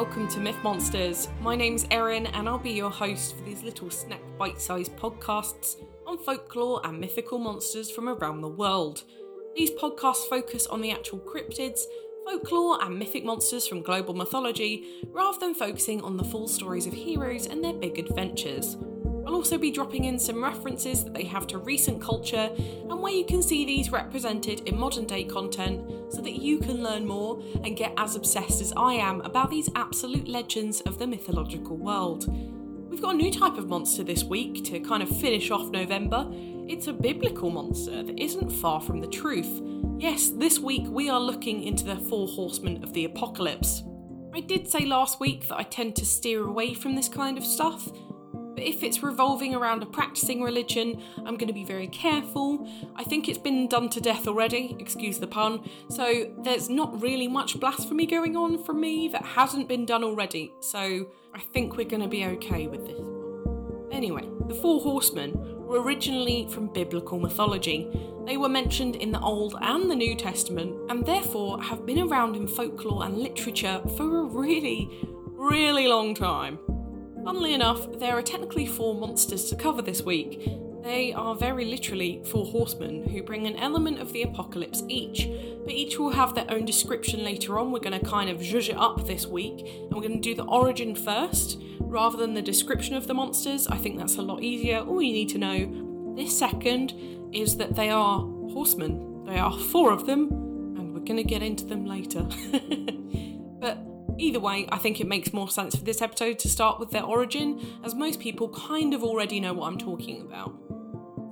welcome to Myth Monsters. My name's Erin, and I'll be your host for these little snack bite sized podcasts on folklore and mythical monsters from around the world. These podcasts focus on the actual cryptids, folklore, and mythic monsters from global mythology, rather than focusing on the full stories of heroes and their big adventures. I'll also be dropping in some references that they have to recent culture and where you can see these represented in modern day content so that you can learn more and get as obsessed as I am about these absolute legends of the mythological world. We've got a new type of monster this week to kind of finish off November. It's a biblical monster that isn't far from the truth. Yes, this week we are looking into the four horsemen of the apocalypse. I did say last week that I tend to steer away from this kind of stuff, but if it's revolving around a practicing religion, I'm going to be very careful. I think it's been done to death already, excuse the pun, so there's not really much blasphemy going on from me that hasn't been done already, so I think we're going to be okay with this. Anyway, the four horsemen were originally from biblical mythology. They were mentioned in the Old and the New Testament, and therefore have been around in folklore and literature for a really, really long time. Funnily enough, there are technically four monsters to cover this week. They are very literally four horsemen who bring an element of the apocalypse each, but each will have their own description later on. We're going to kind of zhuzh it up this week, and we're going to do the origin first rather than the description of the monsters. I think that's a lot easier. All you need to know this second is that they are horsemen. They are four of them, and we're going to get into them later. but Either way, I think it makes more sense for this episode to start with their origin, as most people kind of already know what I'm talking about.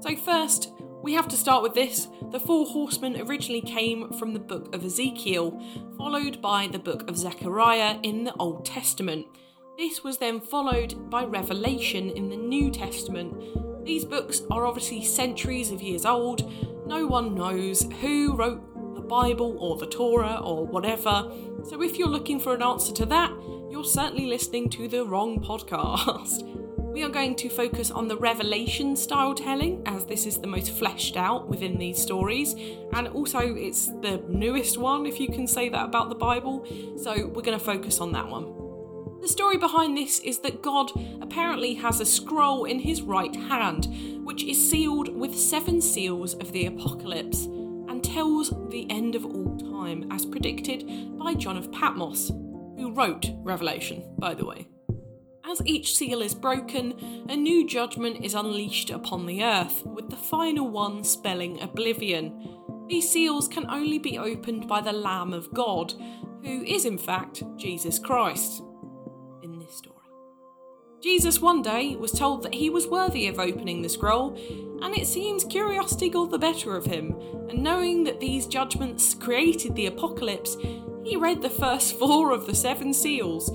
So, first, we have to start with this. The four horsemen originally came from the book of Ezekiel, followed by the book of Zechariah in the Old Testament. This was then followed by Revelation in the New Testament. These books are obviously centuries of years old. No one knows who wrote Bible or the Torah or whatever. So if you're looking for an answer to that, you're certainly listening to the wrong podcast. We are going to focus on the revelation style telling, as this is the most fleshed out within these stories, and also it's the newest one, if you can say that about the Bible, so we're going to focus on that one. The story behind this is that God apparently has a scroll in his right hand, which is sealed with seven seals of the apocalypse tells the end of all time, as predicted by John of Patmos, who wrote Revelation, by the way. As each seal is broken, a new judgment is unleashed upon the earth, with the final one spelling oblivion. These seals can only be opened by the Lamb of God, who is in fact Jesus Christ. Jesus one day was told that he was worthy of opening the scroll, and it seems curiosity got the better of him, and knowing that these judgments created the apocalypse, he read the first four of the seven seals,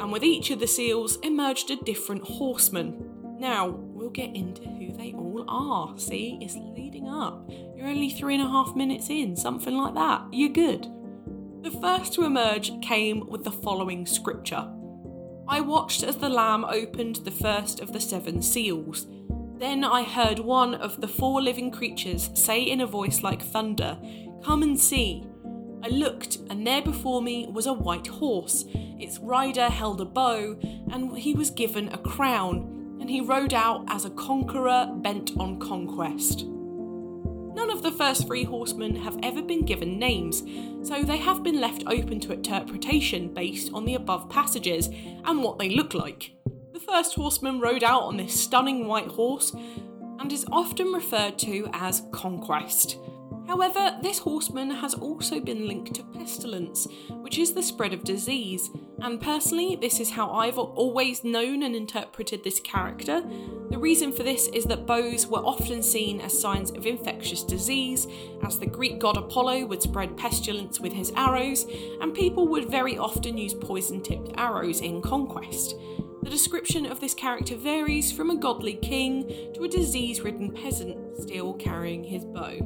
and with each of the seals emerged a different horseman. Now, we'll get into who they all are. See, it's leading up. You're only three and a half minutes in, something like that. You're good. The first to emerge came with the following scripture. I watched as the Lamb opened the first of the seven seals. Then I heard one of the four living creatures say in a voice like thunder, Come and see. I looked, and there before me was a white horse. Its rider held a bow, and he was given a crown, and he rode out as a conqueror bent on conquest. None of the first three horsemen have ever been given names, so they have been left open to interpretation based on the above passages and what they look like. The first horseman rode out on this stunning white horse and is often referred to as Conquest. However, this horseman has also been linked to pestilence, which is the spread of disease, and personally, this is how I've always known and interpreted this character. The reason for this is that bows were often seen as signs of infectious disease, as the Greek god Apollo would spread pestilence with his arrows, and people would very often use poison tipped arrows in conquest. The description of this character varies from a godly king to a disease ridden peasant still carrying his bow.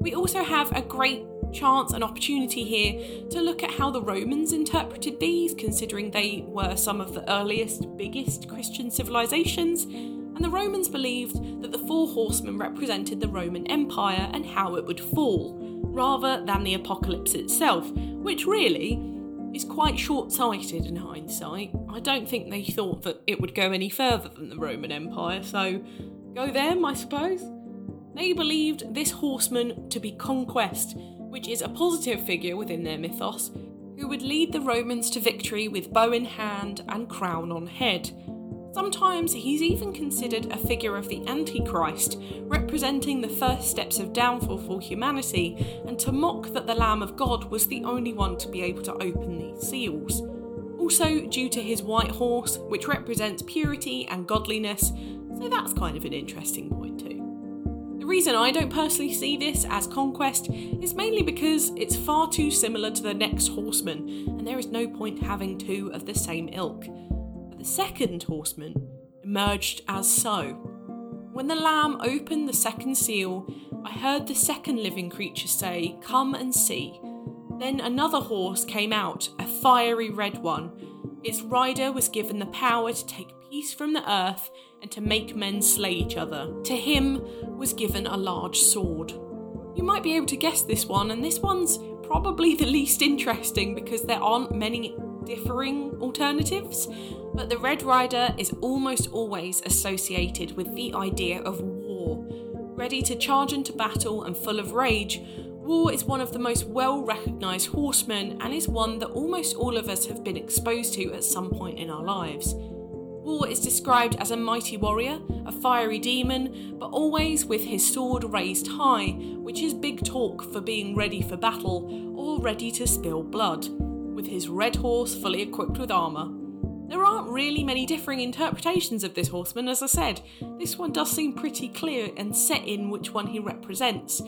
We also have a great chance and opportunity here to look at how the Romans interpreted these, considering they were some of the earliest, biggest Christian civilizations. And the Romans believed that the four horsemen represented the Roman Empire and how it would fall, rather than the apocalypse itself, which really, is quite short sighted in hindsight. I don't think they thought that it would go any further than the Roman Empire, so go them, I suppose. They believed this horseman to be Conquest, which is a positive figure within their mythos, who would lead the Romans to victory with bow in hand and crown on head. Sometimes he's even considered a figure of the Antichrist, representing the first steps of downfall for humanity, and to mock that the Lamb of God was the only one to be able to open these seals. Also, due to his white horse, which represents purity and godliness, so that's kind of an interesting. The reason I don't personally see this as conquest is mainly because it's far too similar to the next horseman, and there is no point having two of the same ilk. But the second horseman emerged as so. When the lamb opened the second seal, I heard the second living creature say, Come and see. Then another horse came out, a fiery red one. Its rider was given the power to take peace from the earth and to make men slay each other. To him was given a large sword. You might be able to guess this one, and this one's probably the least interesting because there aren't many differing alternatives. But the Red Rider is almost always associated with the idea of war. Ready to charge into battle and full of rage, War is one of the most well recognised horsemen and is one that almost all of us have been exposed to at some point in our lives. War is described as a mighty warrior, a fiery demon, but always with his sword raised high, which is big talk for being ready for battle or ready to spill blood, with his red horse fully equipped with armour. There aren't really many differing interpretations of this horseman, as I said. This one does seem pretty clear and set in which one he represents.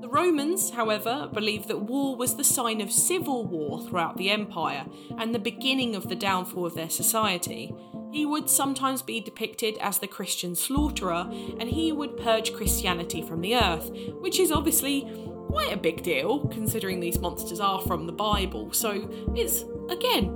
The Romans, however, believed that war was the sign of civil war throughout the empire and the beginning of the downfall of their society. He would sometimes be depicted as the Christian slaughterer, and he would purge Christianity from the earth, which is obviously quite a big deal considering these monsters are from the Bible. So it's, again,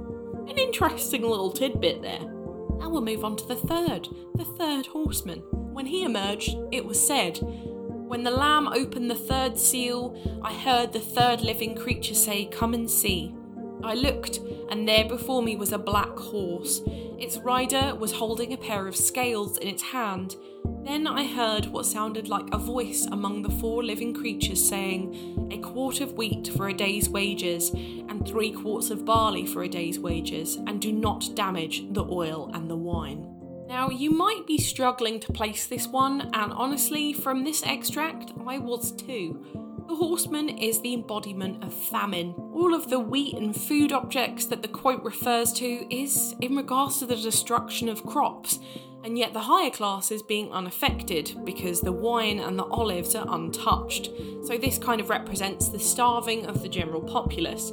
an interesting little tidbit there. Now we'll move on to the third, the third horseman. When he emerged, it was said, When the Lamb opened the third seal, I heard the third living creature say, Come and see. I looked, and there before me was a black horse. Its rider was holding a pair of scales in its hand. Then I heard what sounded like a voice among the four living creatures saying, A quart of wheat for a day's wages, and three quarts of barley for a day's wages, and do not damage the oil and the wine. Now, you might be struggling to place this one, and honestly, from this extract, I was too. The horseman is the embodiment of famine. All of the wheat and food objects that the quote refers to is in regards to the destruction of crops, and yet the higher class is being unaffected because the wine and the olives are untouched. So this kind of represents the starving of the general populace.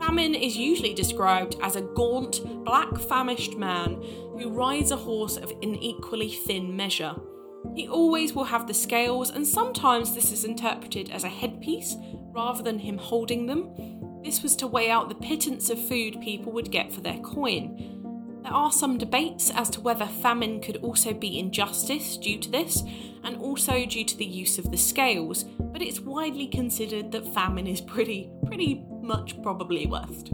Famine is usually described as a gaunt, black famished man who rides a horse of an equally thin measure. He always will have the scales, and sometimes this is interpreted as a headpiece rather than him holding them. This was to weigh out the pittance of food people would get for their coin. There are some debates as to whether famine could also be injustice due to this, and also due to the use of the scales, but it's widely considered that famine is pretty, pretty much probably worst.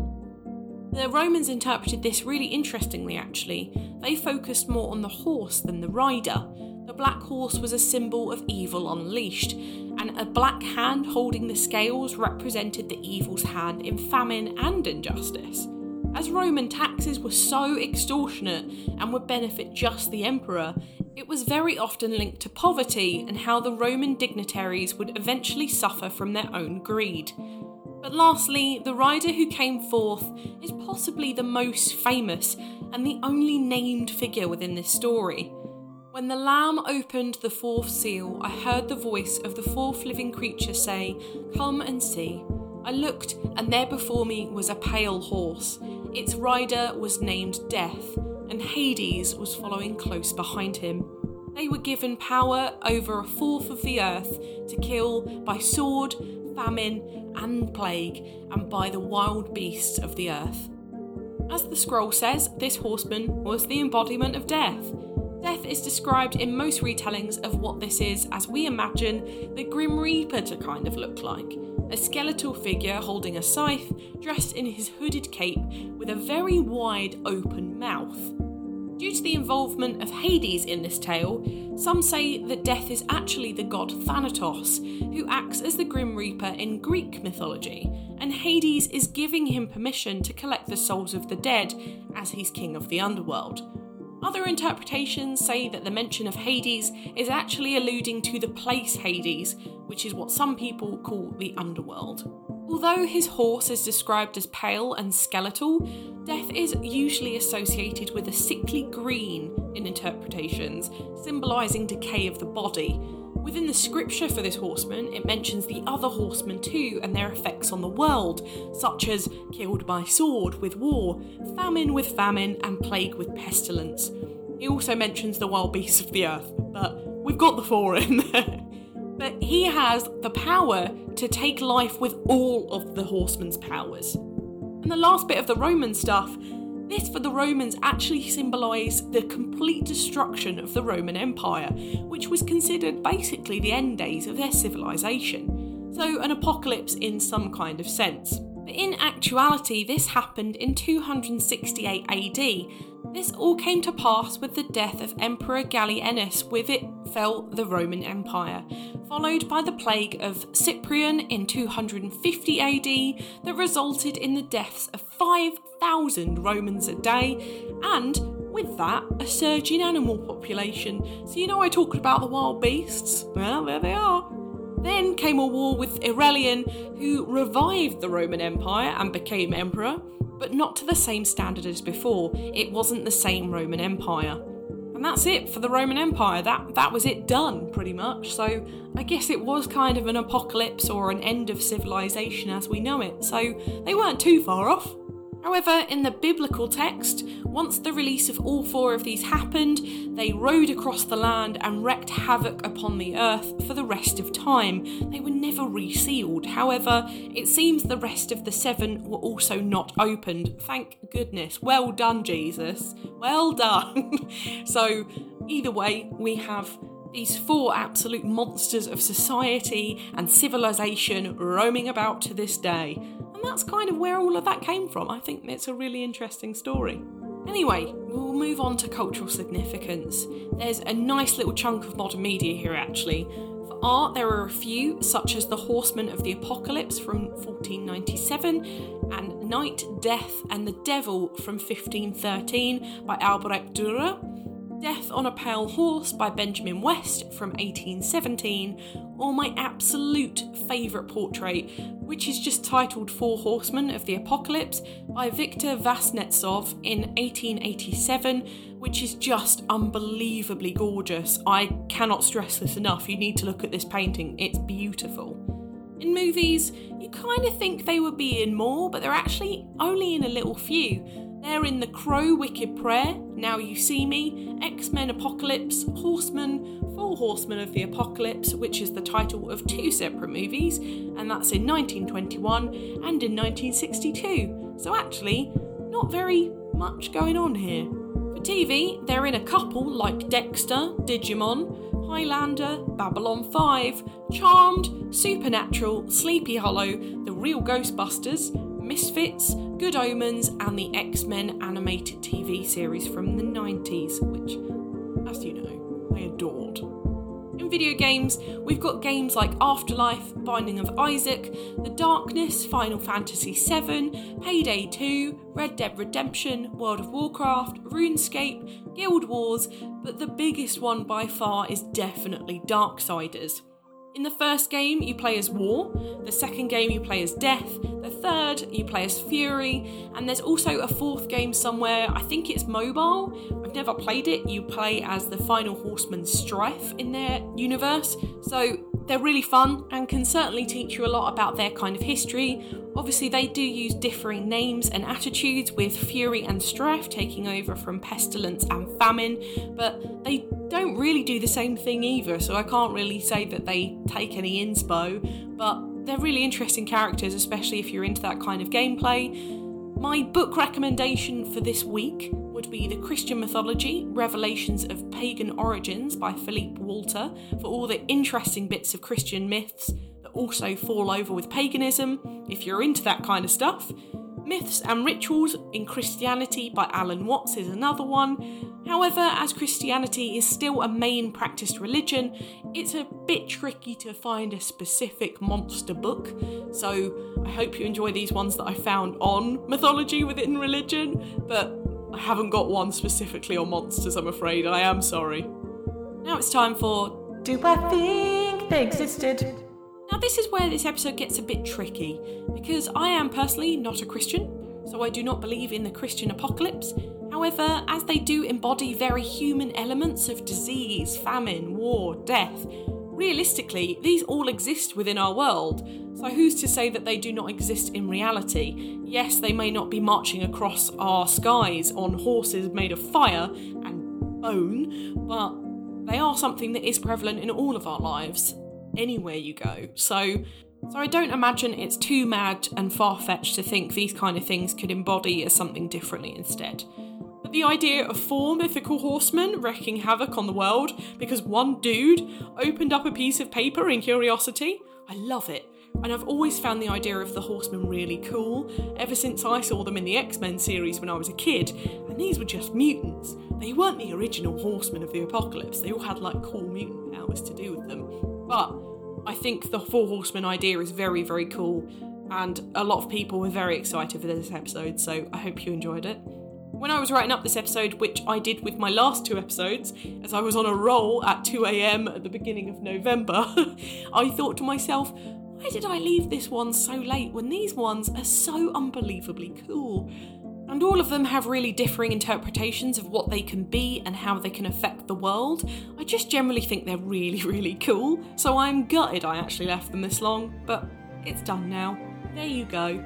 The Romans interpreted this really interestingly, actually. They focused more on the horse than the rider. The black horse was a symbol of evil unleashed, and a black hand holding the scales represented the evil's hand in famine and injustice. As Roman taxes were so extortionate and would benefit just the emperor, it was very often linked to poverty and how the Roman dignitaries would eventually suffer from their own greed. But lastly, the rider who came forth is possibly the most famous and the only named figure within this story. When the Lamb opened the fourth seal, I heard the voice of the fourth living creature say, Come and see. I looked, and there before me was a pale horse. Its rider was named Death, and Hades was following close behind him. They were given power over a fourth of the earth to kill by sword, famine, and plague, and by the wild beasts of the earth. As the scroll says, this horseman was the embodiment of death. Death is described in most retellings of what this is as we imagine the Grim Reaper to kind of look like. a skeletal figure holding a scythe, dressed in his hooded cape with a very wide open mouth. Due to the involvement of Hades in this tale, some say that Death is actually the god Thanatos, who acts as the Grim Reaper in Greek mythology, and Hades is giving him permission to collect the souls of the dead as he's king of the underworld. Other interpretations say that the mention of Hades is actually alluding to the place Hades, which is what some people call the underworld. Although his horse is described as pale and skeletal, death is usually associated with a sickly green in interpretations, symbolising decay of the body. Within the scripture for this horseman, it mentions the other horsemen too and their effects on the world, such as killed by sword with war, famine with famine, and plague with pestilence. He also mentions the wild beasts of the earth, but we've got the four in there. But he has the power to take life with all of the horseman's powers. And the last bit of the Roman stuff, this for the Romans actually symbolised the complete destruction of the Roman Empire, which was considered basically the end days of their civilization. So, an apocalypse in some kind of sense. But in actuality, this happened in 268 AD, this all came to pass with the death of Emperor Gallienus, with it fell the Roman Empire, followed by the plague of Cyprian in 250 AD that resulted in the deaths of 5,000 Romans a day, and with that, a surge in animal population. So, you know, I talked about the wild beasts? Well, there they are. Then came a war with Aurelian, who revived the Roman Empire and became emperor but not to the same standard as before. It wasn't the same Roman Empire. And that's it for the Roman Empire. That that was it done pretty much. So I guess it was kind of an apocalypse or an end of civilization as we know it. So they weren't too far off. However, in the biblical text, once the release of all four of these happened, they rode across the land and wreaked havoc upon the earth for the rest of time. They were never resealed. However, it seems the rest of the seven were also not opened. Thank goodness. Well done, Jesus. Well done. so, either way, we have these four absolute monsters of society and civilization roaming about to this day. And that's kind of where all of that came from. I think it's a really interesting story. Anyway, we'll move on to cultural significance. There's a nice little chunk of modern media here, actually. For art, there are a few, such as The Horsemen of the Apocalypse from 1497 and Night, Death, and the Devil from 1513 by Albrecht Dürer. Death on a Pale Horse by Benjamin West from 1817, or my absolute favourite portrait, which is just titled Four Horsemen of the Apocalypse by Viktor Vasnetsov in 1887, which is just unbelievably gorgeous. I cannot stress this enough. You need to look at this painting, it's beautiful. In movies, you kind of think they would be in more, but they're actually only in a little few. They're in The Crow Wicked Prayer, Now You See Me, X Men Apocalypse, Horseman, Four Horsemen of the Apocalypse, which is the title of two separate movies, and that's in 1921 and in 1962. So actually, not very much going on here. For TV, they're in a couple like Dexter, Digimon, Highlander, Babylon 5, Charmed, Supernatural, Sleepy Hollow, The Real Ghostbusters, Misfits, Good Omens, and the X Men animated TV series from the 90s, which, as you know, I adored. In video games, we've got games like Afterlife, Binding of Isaac, The Darkness, Final Fantasy VII, Payday 2, Red Dead Redemption, World of Warcraft, RuneScape, Guild Wars, but the biggest one by far is definitely Darksiders. In the first game, you play as War, the second game, you play as Death, the third, you play as Fury, and there's also a fourth game somewhere, I think it's mobile. I've never played it. You play as the final horseman Strife in their universe, so they're really fun and can certainly teach you a lot about their kind of history. Obviously, they do use differing names and attitudes, with Fury and Strife taking over from Pestilence and Famine, but they don't really do the same thing either, so I can't really say that they take any inspo, but they're really interesting characters, especially if you're into that kind of gameplay. My book recommendation for this week would be The Christian Mythology Revelations of Pagan Origins by Philippe Walter for all the interesting bits of Christian myths that also fall over with paganism, if you're into that kind of stuff. Myths and Rituals in Christianity by Alan Watts is another one. However, as Christianity is still a main practiced religion, it's a bit tricky to find a specific monster book. So I hope you enjoy these ones that I found on mythology within religion, but I haven't got one specifically on monsters, I'm afraid. I am sorry. Now it's time for Do I think they existed? Now, this is where this episode gets a bit tricky because I am personally not a Christian, so I do not believe in the Christian apocalypse. However, as they do embody very human elements of disease, famine, war, death, realistically, these all exist within our world. So, who's to say that they do not exist in reality? Yes, they may not be marching across our skies on horses made of fire and bone, but they are something that is prevalent in all of our lives anywhere you go. So so I don't imagine it's too mad and far-fetched to think these kind of things could embody as something differently instead. But the idea of four mythical horsemen wreaking havoc on the world because one dude opened up a piece of paper in curiosity, I love it. And I've always found the idea of the horsemen really cool, ever since I saw them in the X Men series when I was a kid, and these were just mutants. They weren't the original horsemen of the apocalypse, they all had like cool mutant powers to do with them. But I think the Four Horsemen idea is very, very cool, and a lot of people were very excited for this episode, so I hope you enjoyed it. When I was writing up this episode, which I did with my last two episodes, as I was on a roll at 2am at the beginning of November, I thought to myself, why did I leave this one so late when these ones are so unbelievably cool? And all of them have really differing interpretations of what they can be and how they can affect the world. I just generally think they're really, really cool, so I'm gutted I actually left them this long, but it's done now. There you go.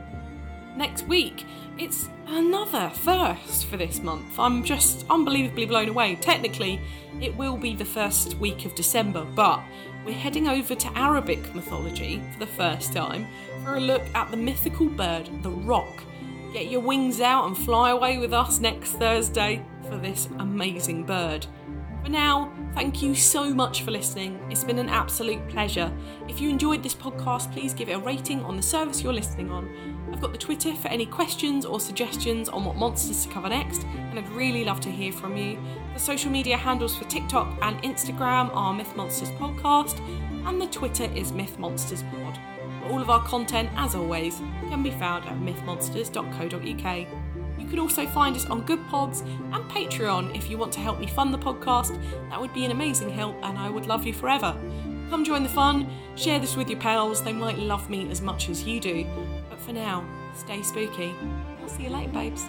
Next week, it's another first for this month. I'm just unbelievably blown away. Technically, it will be the first week of December, but we're heading over to Arabic mythology for the first time for a look at the mythical bird, the roc Get your wings out and fly away with us next Thursday for this amazing bird. For now, thank you so much for listening. It's been an absolute pleasure. If you enjoyed this podcast, please give it a rating on the service you're listening on. I've got the Twitter for any questions or suggestions on what monsters to cover next, and I'd really love to hear from you. The social media handles for TikTok and Instagram are Myth Monsters Podcast, and the Twitter is Myth Monsters Pod. All of our content, as always, can be found at mythmonsters.co.uk. You can also find us on Good Pods and Patreon if you want to help me fund the podcast. That would be an amazing help, and I would love you forever. Come join the fun, share this with your pals, they might love me as much as you do. But for now, stay spooky. I'll see you later, babes.